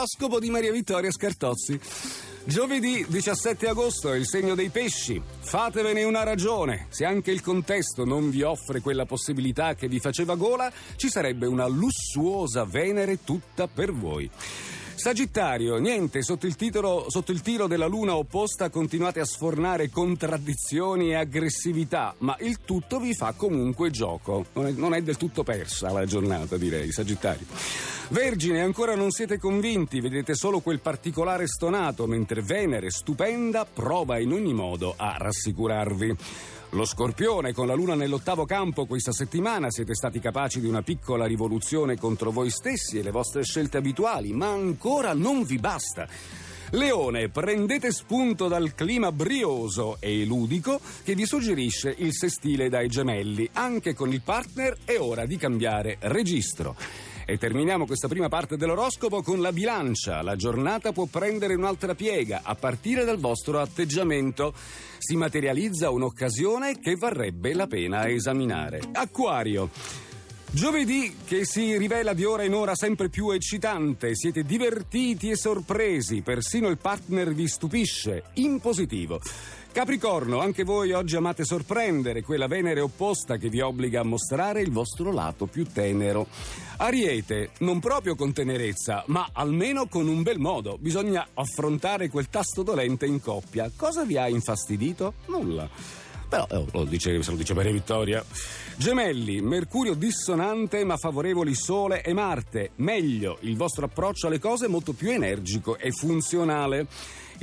L'oroscopo di Maria Vittoria Scartozzi. Giovedì 17 agosto è il segno dei pesci. Fatevene una ragione. Se anche il contesto non vi offre quella possibilità che vi faceva gola, ci sarebbe una lussuosa Venere tutta per voi. Sagittario, niente, sotto il, titolo, sotto il, tiro della luna opposta continuate a sfornare contraddizioni e aggressività, ma il tutto vi fa comunque gioco. Non è, non è del tutto persa la giornata, direi, Sagittario. Vergine, ancora non siete convinti, vedete solo quel particolare stonato, mentre Venere, stupenda, prova in ogni modo a rassicurarvi. Lo Scorpione, con la Luna nell'ottavo campo questa settimana, siete stati capaci di una piccola rivoluzione contro voi stessi e le vostre scelte abituali, ma ancora non vi basta. Leone, prendete spunto dal clima brioso e ludico che vi suggerisce il sestile dai gemelli. Anche con il partner è ora di cambiare registro. E terminiamo questa prima parte dell'oroscopo con la bilancia. La giornata può prendere un'altra piega a partire dal vostro atteggiamento. Si materializza un'occasione che varrebbe la pena esaminare. Acquario. Giovedì che si rivela di ora in ora sempre più eccitante, siete divertiti e sorpresi, persino il partner vi stupisce, in positivo. Capricorno, anche voi oggi amate sorprendere quella Venere opposta che vi obbliga a mostrare il vostro lato più tenero. Ariete, non proprio con tenerezza, ma almeno con un bel modo. Bisogna affrontare quel tasto dolente in coppia. Cosa vi ha infastidito? Nulla. Però oh, lo dice, se lo dice Maria Vittoria. Gemelli, Mercurio dissonante ma favorevoli Sole e Marte. Meglio, il vostro approccio alle cose è molto più energico e funzionale.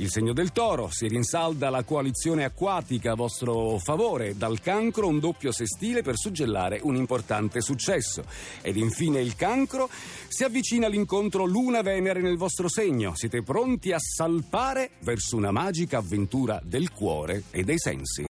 Il segno del toro si rinsalda la coalizione acquatica a vostro favore, dal cancro un doppio sestile per suggellare un importante successo. Ed infine il cancro si avvicina all'incontro Luna-Venere nel vostro segno. Siete pronti a salpare verso una magica avventura del cuore e dei sensi.